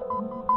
Thank you.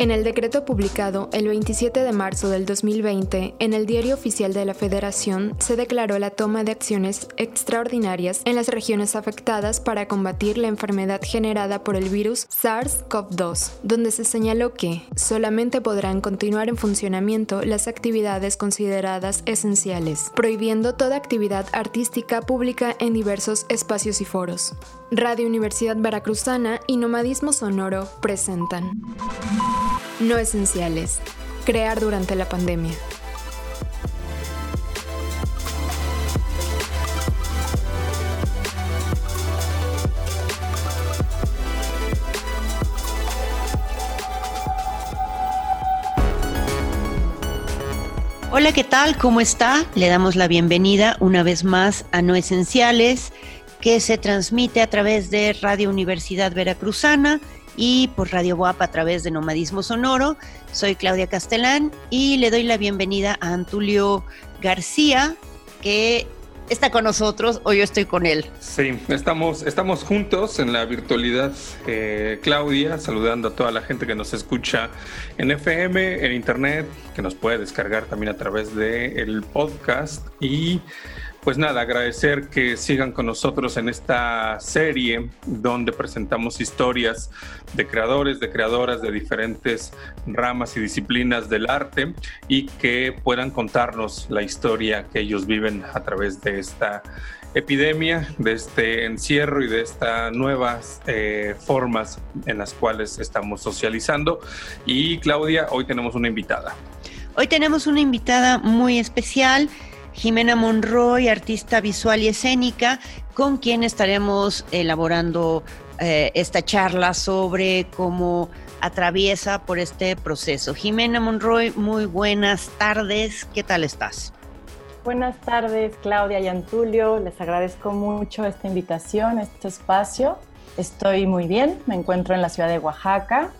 En el decreto publicado el 27 de marzo del 2020 en el Diario Oficial de la Federación se declaró la toma de acciones extraordinarias en las regiones afectadas para combatir la enfermedad generada por el virus SARS-CoV-2, donde se señaló que solamente podrán continuar en funcionamiento las actividades consideradas esenciales, prohibiendo toda actividad artística pública en diversos espacios y foros. Radio Universidad Veracruzana y Nomadismo Sonoro presentan. No esenciales. Crear durante la pandemia. Hola, ¿qué tal? ¿Cómo está? Le damos la bienvenida una vez más a No Esenciales, que se transmite a través de Radio Universidad Veracruzana y por Radio Guapa a través de Nomadismo Sonoro. Soy Claudia Castellán y le doy la bienvenida a Antulio García, que está con nosotros o yo estoy con él. Sí, estamos, estamos juntos en la virtualidad, eh, Claudia, saludando a toda la gente que nos escucha en FM, en Internet, que nos puede descargar también a través del el podcast y pues nada, agradecer que sigan con nosotros en esta serie donde presentamos historias de creadores, de creadoras de diferentes ramas y disciplinas del arte y que puedan contarnos la historia que ellos viven a través de esta epidemia, de este encierro y de estas nuevas eh, formas en las cuales estamos socializando. Y Claudia, hoy tenemos una invitada. Hoy tenemos una invitada muy especial. Jimena Monroy, artista visual y escénica, con quien estaremos elaborando eh, esta charla sobre cómo atraviesa por este proceso. Jimena Monroy, muy buenas tardes, ¿qué tal estás? Buenas tardes, Claudia y Antulio. Les agradezco mucho esta invitación, este espacio. Estoy muy bien, me encuentro en la ciudad de Oaxaca,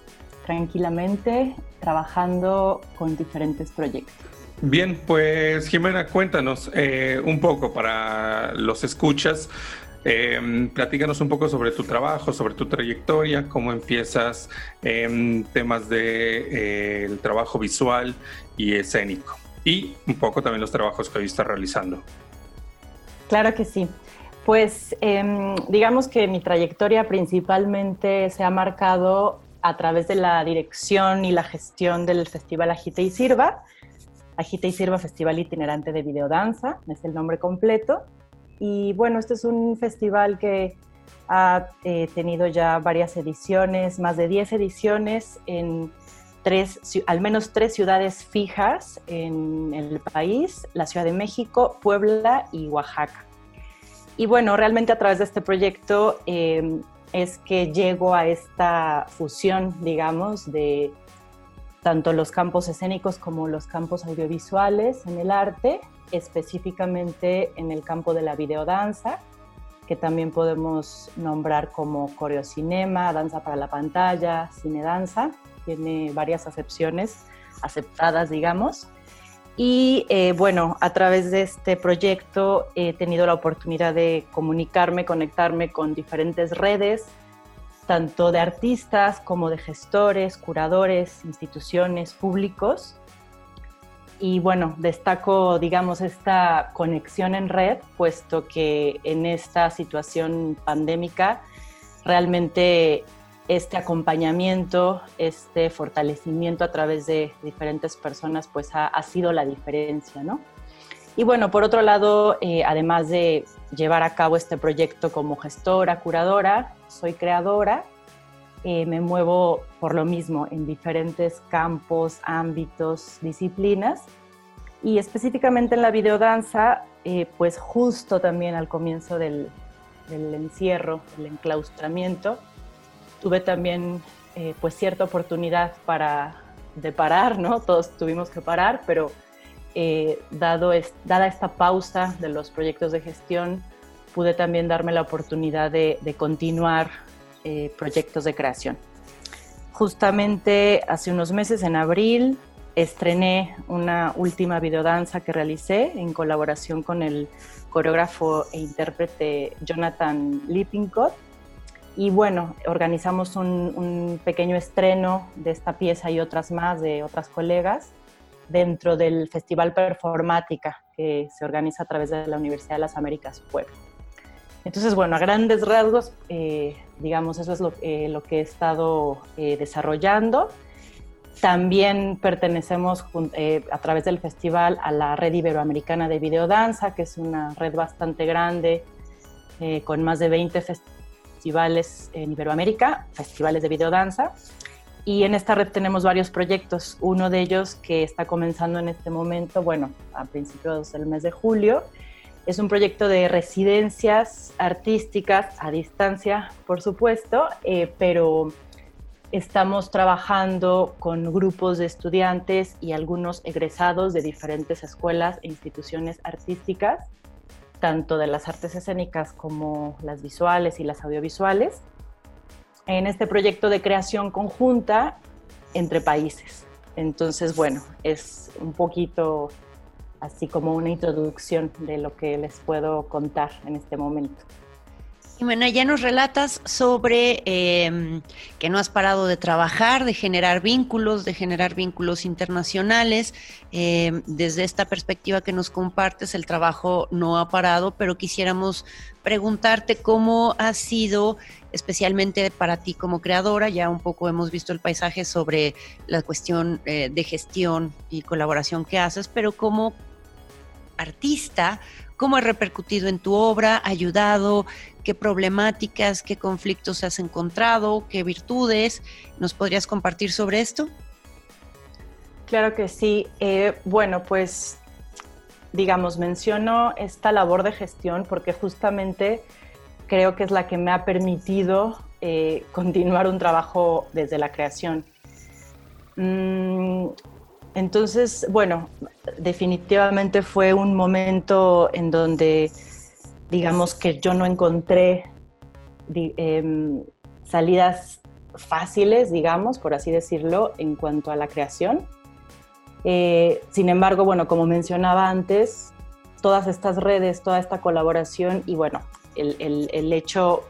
tranquilamente, trabajando con diferentes proyectos. Bien, pues Jimena, cuéntanos eh, un poco para los escuchas. Eh, platícanos un poco sobre tu trabajo, sobre tu trayectoria, cómo empiezas en temas de eh, trabajo visual y escénico y un poco también los trabajos que hoy estás realizando. Claro que sí. Pues em, digamos que mi trayectoria principalmente se ha marcado a través de la dirección y la gestión del Festival Agite y Sirva, Agita y Sirva Festival Itinerante de Videodanza, es el nombre completo. Y bueno, este es un festival que ha eh, tenido ya varias ediciones, más de 10 ediciones en tres, al menos tres ciudades fijas en el país, la Ciudad de México, Puebla y Oaxaca. Y bueno, realmente a través de este proyecto eh, es que llego a esta fusión, digamos, de tanto los campos escénicos como los campos audiovisuales en el arte, específicamente en el campo de la videodanza, que también podemos nombrar como coreocinema, danza para la pantalla, cine danza, tiene varias acepciones aceptadas, digamos. Y eh, bueno, a través de este proyecto he tenido la oportunidad de comunicarme, conectarme con diferentes redes, tanto de artistas como de gestores, curadores, instituciones, públicos. Y bueno, destaco, digamos, esta conexión en red, puesto que en esta situación pandémica realmente este acompañamiento, este fortalecimiento a través de diferentes personas, pues ha, sido la diferencia, ¿no? Y bueno, por otro lado, eh, además de llevar a cabo este proyecto como gestora, curadora, soy creadora, eh, me muevo por lo mismo en diferentes campos, ámbitos, disciplinas. Y específicamente en la videodanza, eh, pues justo también al comienzo del, del encierro, del enclaustramiento, tuve también eh, pues cierta oportunidad para de parar, ¿no? Todos tuvimos que parar, pero dado dada esta pausa de los proyectos de gestión, pude también darme la oportunidad de, de continuar eh, proyectos de creación. Justamente hace unos meses, en abril, estrené una última videodanza que realicé en colaboración con el coreógrafo e intérprete Jonathan Lippincott. Y bueno, organizamos un, pequeño estreno de esta pieza y otras más de otras colegas dentro del Festival Performática que se organiza a través de la Universidad de las Américas Puebla. Entonces, bueno, a grandes rasgos, eh, digamos, eso es lo, eh, lo que he estado eh, desarrollando. También pertenecemos a través del festival a la Red Iberoamericana de Videodanza, que es una red bastante grande, con más de 20 festivales en Iberoamérica, festivales de videodanza. Y en esta red tenemos varios proyectos. Uno de ellos que está comenzando en este momento, bueno, a principios del mes de julio, es un proyecto de residencias artísticas a distancia, por supuesto, eh, pero estamos trabajando con grupos de estudiantes y algunos egresados de diferentes escuelas e instituciones artísticas, tanto de las artes escénicas como las visuales y las audiovisuales, en este proyecto de creación conjunta entre países. Entonces, bueno, es un poquito así como una introducción de lo que les puedo contar en este momento. Bueno, ya nos relatas sobre em, que no has parado de trabajar, de generar vínculos, de generar vínculos internacionales. Em, desde esta perspectiva que nos compartes, el trabajo no ha parado, pero quisiéramos preguntarte cómo ha sido, especialmente para ti como creadora, ya un poco hemos visto el paisaje sobre la cuestión eh, de gestión y colaboración que haces, pero cómo artista, cómo ha repercutido en tu obra, ayudado, qué problemáticas, qué conflictos has encontrado, qué virtudes. ¿Nos podrías compartir sobre esto? Claro que sí. Eh, bueno, pues digamos, menciono esta labor de gestión porque justamente creo que es la que me ha permitido eh, continuar un trabajo desde la creación. Mm, entonces, bueno, definitivamente fue un momento en donde, digamos que yo no encontré em, salidas fáciles, digamos, por así decirlo, en cuanto a la creación. Eh, sin embargo, bueno, como mencionaba antes, todas estas redes, toda esta colaboración y bueno, el hecho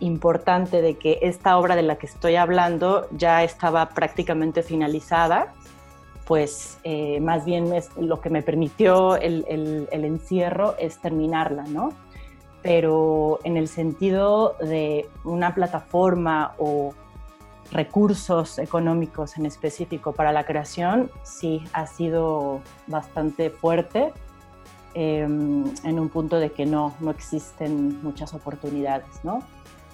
importante de que esta obra de la que estoy hablando ya estaba prácticamente finalizada pues eh, más bien lo que me permitió el, encierro es terminarla, ¿no? Pero en el sentido de una plataforma o recursos económicos en específico para la creación, sí ha sido bastante fuerte em, en un punto de que no, no existen muchas oportunidades, ¿no?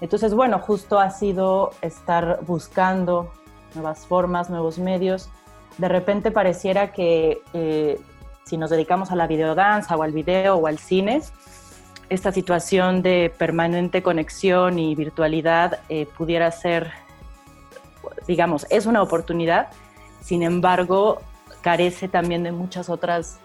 Entonces, bueno, justo ha sido estar buscando nuevas formas, nuevos medios, de repente pareciera que eh, si nos dedicamos a la videodanza o al video o al cine, esta situación de permanente conexión y virtualidad eh, pudiera ser, digamos, es una oportunidad, sin embargo, carece también de muchas otras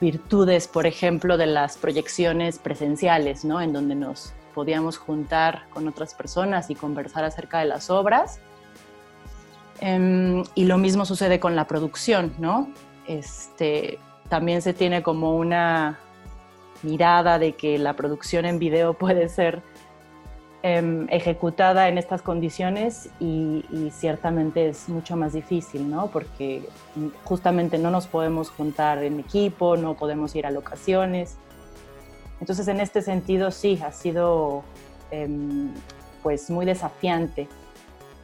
virtudes, por ejemplo, de las proyecciones presenciales, ¿no? En donde nos podíamos juntar con otras personas y conversar acerca de las obras Em, y lo mismo sucede con la producción, ¿no? Este, también se tiene como una mirada de que la producción en video puede ser em, ejecutada en estas condiciones y, ciertamente es mucho más difícil, ¿no? Porque justamente no nos podemos juntar en equipo, no podemos ir a locaciones. Entonces, en este sentido, sí, ha sido em, pues muy desafiante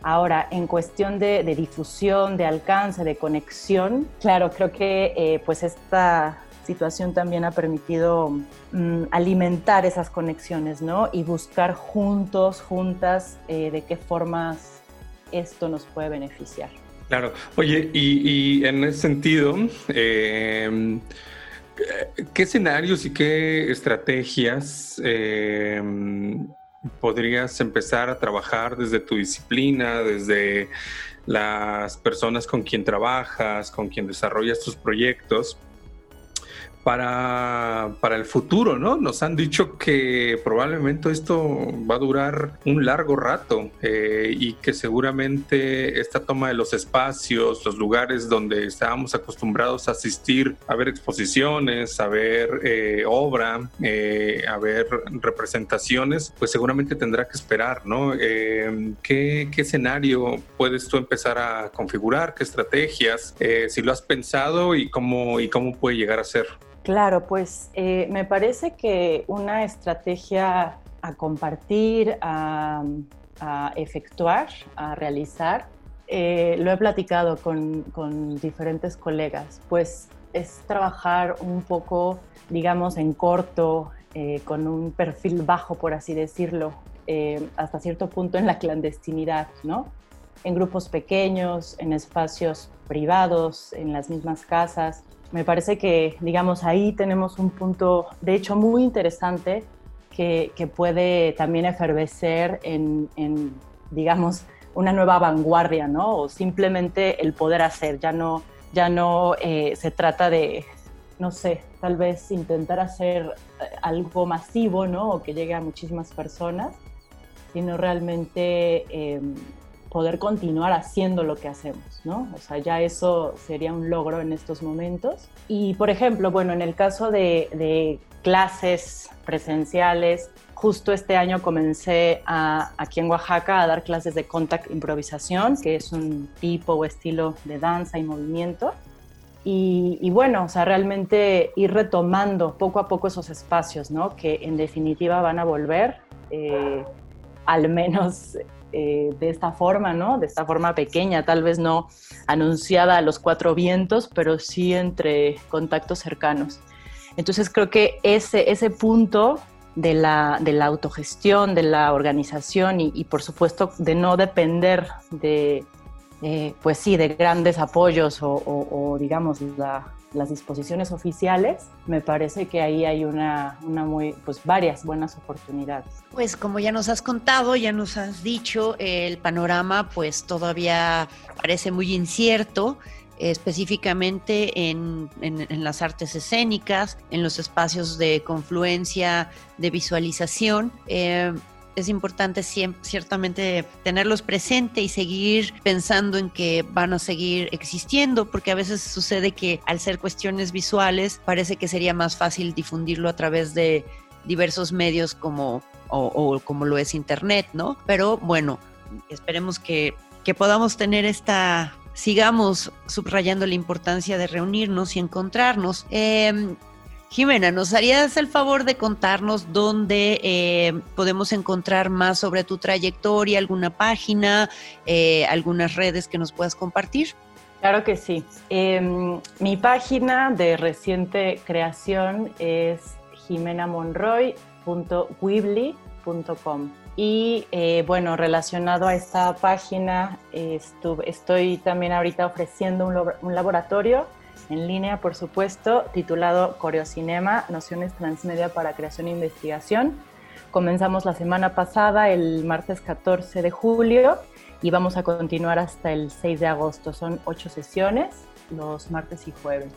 Ahora, en cuestión de, difusión, de alcance, de conexión, claro, creo que eh, pues esta situación también ha permitido mm, alimentar esas conexiones, ¿no? Y buscar juntos, juntas, eh, de qué formas esto nos puede beneficiar. Claro. Oye, y, en ese sentido, em, ¿qué escenarios y qué estrategias em, podrías empezar a trabajar desde tu disciplina, desde las personas con quien trabajas, con quien desarrollas tus proyectos, para, para el futuro, ¿no? Nos han dicho que probablemente esto va a durar un largo rato eh, y que seguramente esta toma de los espacios, los lugares donde estábamos acostumbrados a asistir a ver exposiciones, a ver eh, obra, eh, a ver representaciones, pues seguramente tendrá que esperar, ¿no? ¿qué, ¿qué, escenario puedes tú empezar a configurar? ¿Qué estrategias? si lo has pensado y cómo, y cómo puede llegar a ser. Claro, pues eh, me parece que una estrategia a compartir, a, efectuar, a realizar, eh, lo he platicado con, diferentes colegas, pues es trabajar un poco, digamos, en corto, eh, con un perfil bajo, por así decirlo, hasta cierto punto en la clandestinidad, ¿no? En grupos pequeños, en espacios privados, en las mismas casas, me parece que, digamos, ahí tenemos un punto, de hecho, muy interesante que, puede también efervecer en, digamos, una nueva vanguardia, ¿no? O simplemente el poder hacer, ya no, ya no eh, se trata de, no sé, tal vez intentar hacer eh, algo masivo, ¿no? O que llegue a muchísimas personas, sino realmente em, poder continuar haciendo lo que hacemos, ¿no? O sea, ya eso sería un logro en estos momentos. Y, por ejemplo, bueno, en el caso de, clases presenciales, justo este año comencé aquí en Oaxaca a dar clases de contact improvisación, que es un tipo o estilo de danza y movimiento. Y, bueno, o sea, realmente ir retomando poco a poco esos espacios, ¿no? Que en definitiva van a volver, eh, al menos eh, de esta forma, ¿no? De esta forma pequeña, tal vez no anunciada a los cuatro vientos, pero sí entre contactos cercanos. Entonces creo que ese, ese punto de la, de la autogestión, de la organización y, por supuesto de no depender de, eh, pues sí, de grandes apoyos o, o digamos, la, las disposiciones oficiales, me parece que ahí hay una, una muy, pues varias buenas oportunidades. Pues como ya nos has contado, ya nos has dicho, el panorama pues todavía parece muy incierto específicamente en, en, las artes escénicas, en los espacios de confluencia, de visualización. Eh, es importante ciertamente tenerlos presente y seguir pensando en que van a seguir existiendo, porque a veces sucede que al ser cuestiones visuales parece que sería más fácil difundirlo a través de diversos medios como o, como lo es internet, ¿no? Pero bueno, esperemos que, que podamos tener esta sigamos subrayando la importancia de reunirnos y encontrarnos. Eh, Jimena, ¿nos harías el favor de contarnos dónde eh, podemos encontrar más sobre tu trayectoria, alguna página, eh, algunas redes que nos puedas compartir? Claro que sí. Em, mi página de reciente creación es jimenamonroy.weebly.com. Y eh, bueno, relacionado a esta página, estoy también ahorita ofreciendo un laboratorio en línea, por supuesto, titulado Coreocinema, Nociones Transmedia para Creación e Investigación. Comenzamos la semana pasada, el martes 14 de julio, y vamos a continuar hasta el 6 de agosto. Son ocho sesiones, los martes y jueves.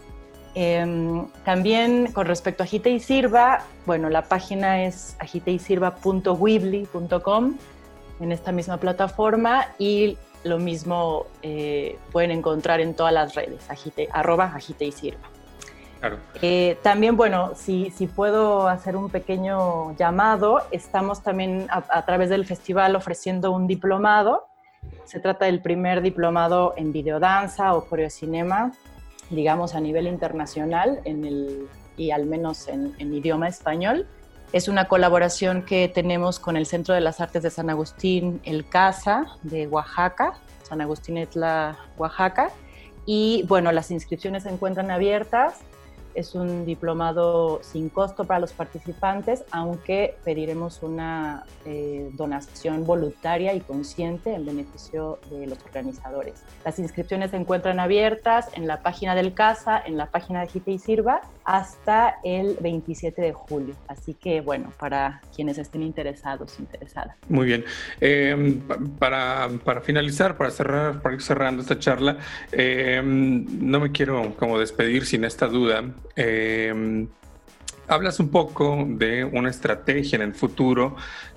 Em, también con respecto a Agite y Sirva, bueno, la página es agiteySirva.weebly.com en esta misma plataforma y lo mismo eh, pueden encontrar en todas las redes, agite, arroba agite y sirva. Eh, también, bueno, si, si, puedo hacer un pequeño llamado, estamos también a, través del festival ofreciendo un diplomado. Se trata del primer diplomado en videodanza o coreocinema, digamos a nivel internacional en el, y al menos en, en idioma español. Es una colaboración que tenemos con el Centro de las Artes de San Agustín, el CASA de Oaxaca, San Agustín Etla, Oaxaca. Y bueno, las inscripciones se encuentran abiertas es un diplomado sin costo para los participantes, aunque pediremos una eh, donación voluntaria y consciente en beneficio de los organizadores. Las inscripciones se encuentran abiertas en la página del CASA, en la página de Gite y Sirva, hasta el 27 de julio. Así que, bueno, para quienes estén interesados, interesadas. Muy bien. Em, para, para, finalizar, para cerrar, para ir cerrando esta charla, em, no me quiero como despedir sin esta duda em, hablas un poco de una estrategia en el futuro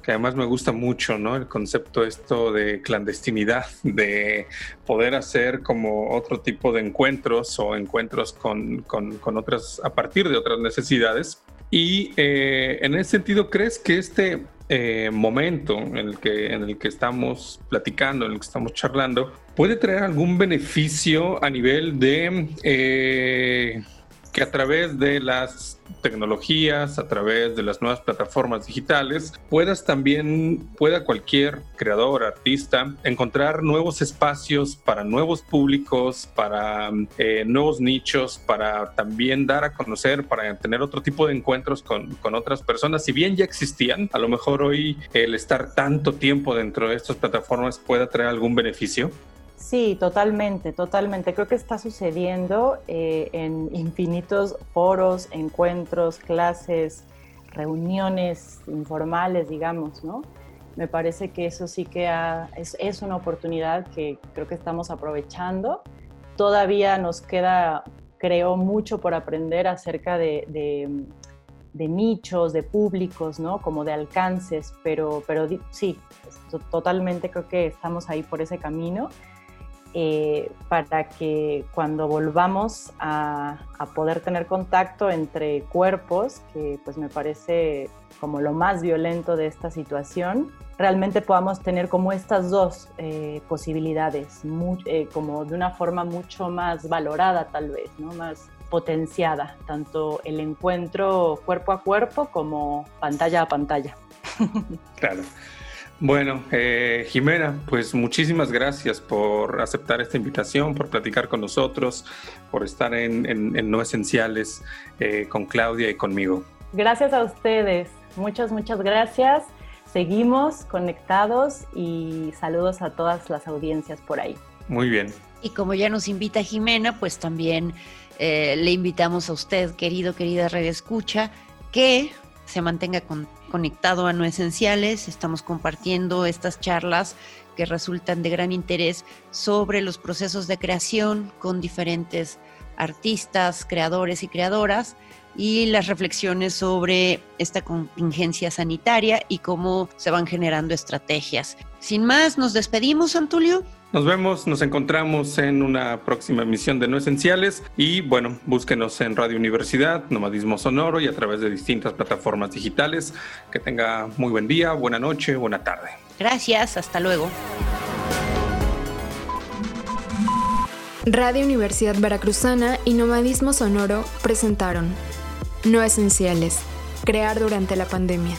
que además me gusta mucho, ¿no? El concepto esto de clandestinidad, de poder hacer como otro tipo de encuentros o encuentros con, con, otras, a partir de otras necesidades. Y eh, en ese sentido, ¿crees que este eh, momento en el, que, en el que estamos platicando, en el que estamos charlando, puede traer algún beneficio a nivel de... Eh, que a través de las tecnologías, a través de las nuevas plataformas digitales, puedas también, pueda cualquier creador, artista, encontrar nuevos espacios para nuevos públicos, para eh, nuevos nichos, para también dar a conocer, para tener otro tipo de encuentros con, con otras personas. Si bien ya existían, a lo mejor hoy el estar tanto tiempo dentro de estas plataformas pueda traer algún beneficio. Sí, totalmente, totalmente. Creo que está sucediendo eh, en infinitos foros, encuentros, clases, reuniones informales, digamos, ¿no? Me parece que eso sí que es, una oportunidad que creo que estamos aprovechando. Todavía nos queda, creo, mucho por aprender acerca de, de, nichos, de públicos, ¿no? Como de alcances, pero, pero sí, totalmente creo que estamos ahí por ese camino eh, para que cuando volvamos a, poder tener contacto entre cuerpos, que pues me parece como lo más violento de esta situación, realmente podamos tener como estas dos eh, posibilidades, eh, como de una forma mucho más valorada tal vez, más potenciada, tanto el encuentro cuerpo a cuerpo como pantalla a pantalla. Claro. Bueno, eh, Jimena, pues muchísimas gracias por aceptar esta invitación, por platicar con nosotros, por estar en, No Esenciales eh, con Claudia y conmigo. Gracias a ustedes, muchas, muchas gracias. Seguimos conectados y saludos a todas las audiencias por ahí. Muy bien. Y como ya nos invita Jimena, pues también eh, le invitamos a usted, querido, querida Red Escucha, que se mantenga conectado a No Esenciales. Estamos compartiendo estas charlas que resultan de gran interés sobre los procesos de creación con diferentes artistas, creadores y creadoras y las reflexiones sobre esta contingencia sanitaria y cómo se van generando estrategias. Sin más, nos despedimos, Antulio. Nos vemos, nos encontramos en una próxima emisión de No Esenciales y bueno, búsquenos en Radio Universidad, Nomadismo Sonoro y a través de distintas plataformas digitales. Que tenga muy buen día, buena noche, buena tarde. Gracias, hasta luego. Radio Universidad Veracruzana y Nomadismo Sonoro presentaron No Esenciales, crear durante la pandemia.